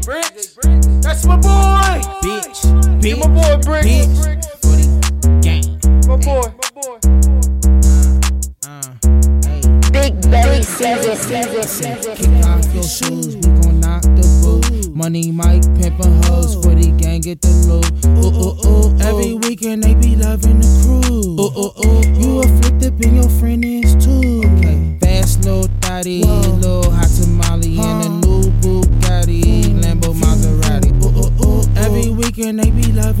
DJ Brickz. That's my boy. Bitch, Get bitch, my boy Brickz. bitch. For the gang. My boy. My boy. Uh. Big Belly season, season, season. Kick off your shoes, we gon' knock the boot. Money, Mike, pimpin' hoes for the gang, get the loot. Ooh, ooh, ooh. Every weekend they be loving the crew. Ooh, ooh, ooh. You a flip dip and your friend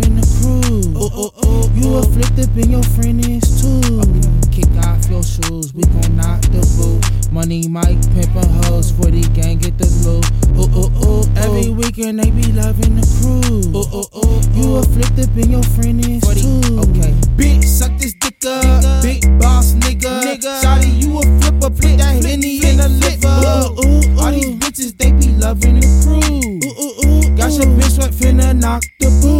loving the crew. Ooh, ooh, oh, ooh. You a flip and your friend is too. Kick off your shoes, we gon' knock the boot. Money, Mike, pimpin' hoes for the gang, get the loot. Ooh, ooh, ooh. Every weekend they be loving the crew. Ooh, ooh, oh, ooh. You a flip and your friend is too. Okay. Bitch, suck this dick up. Big boss nigga. nigga. Shawty, you a flipper. Put that henny in the liver. Ooh, ooh. All these bitches, they be loving the crew. Ooh, ooh, ooh. Got your bitch what finna knock the boo.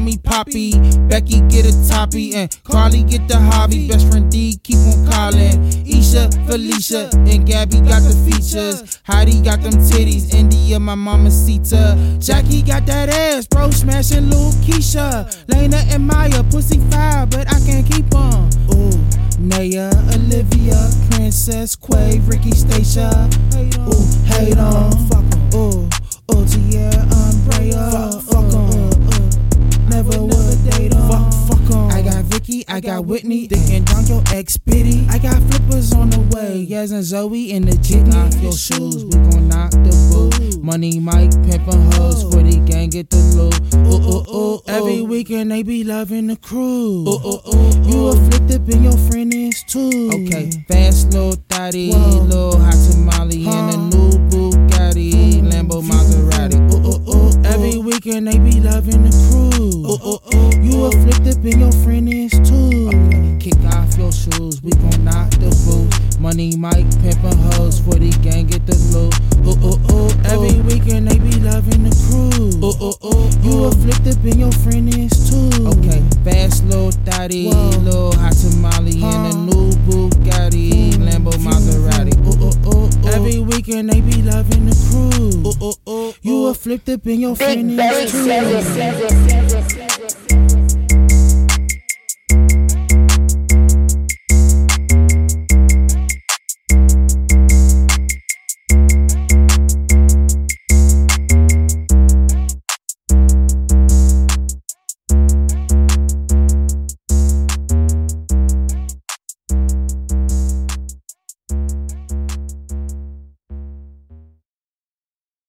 Me Poppy, Becky get a toppy, and Carly get the hobby. Best friend D keep on calling. Isha, Felicia, and Gabby got the features. Heidi got them titties. India, my mama Sita. Jackie got that ass, bro, smashing Lil Keisha. Lena and Maya, pussy fire, but I can't keep on. Ooh. Naya, Olivia, Princess Quay, Ricky Stacia. Ooh, hate on. Fuck I got Whitney, Dick and Don, your ex Biddy. I got flippers on the way, Yaz and Zoe in the jitney. Off your shoes, we gon' knock the boot. Money, Mike, pimpin' hoes for the gang, get the loot. Ooh, ooh, ooh. Every weekend they be loving the crew. Ooh, ooh, ooh. You a flip dip and your friend is too. Okay, fast little thotty, little hot Money, Mike, pimpin' hoes for the gang, get the loot. Ooh, ooh, ooh. Every weekend they be loving the crew. Ooh, ooh, ooh. You a flip dip and your friend is too. Okay, fast little thotty, little hot tamale, and a new Bugatti, mm. Lambo Maserati. Ooh, ooh, ooh, ooh. Every weekend they be loving the crew. Ooh, ooh, ooh. You a flip dip and your friend Big Belly is too.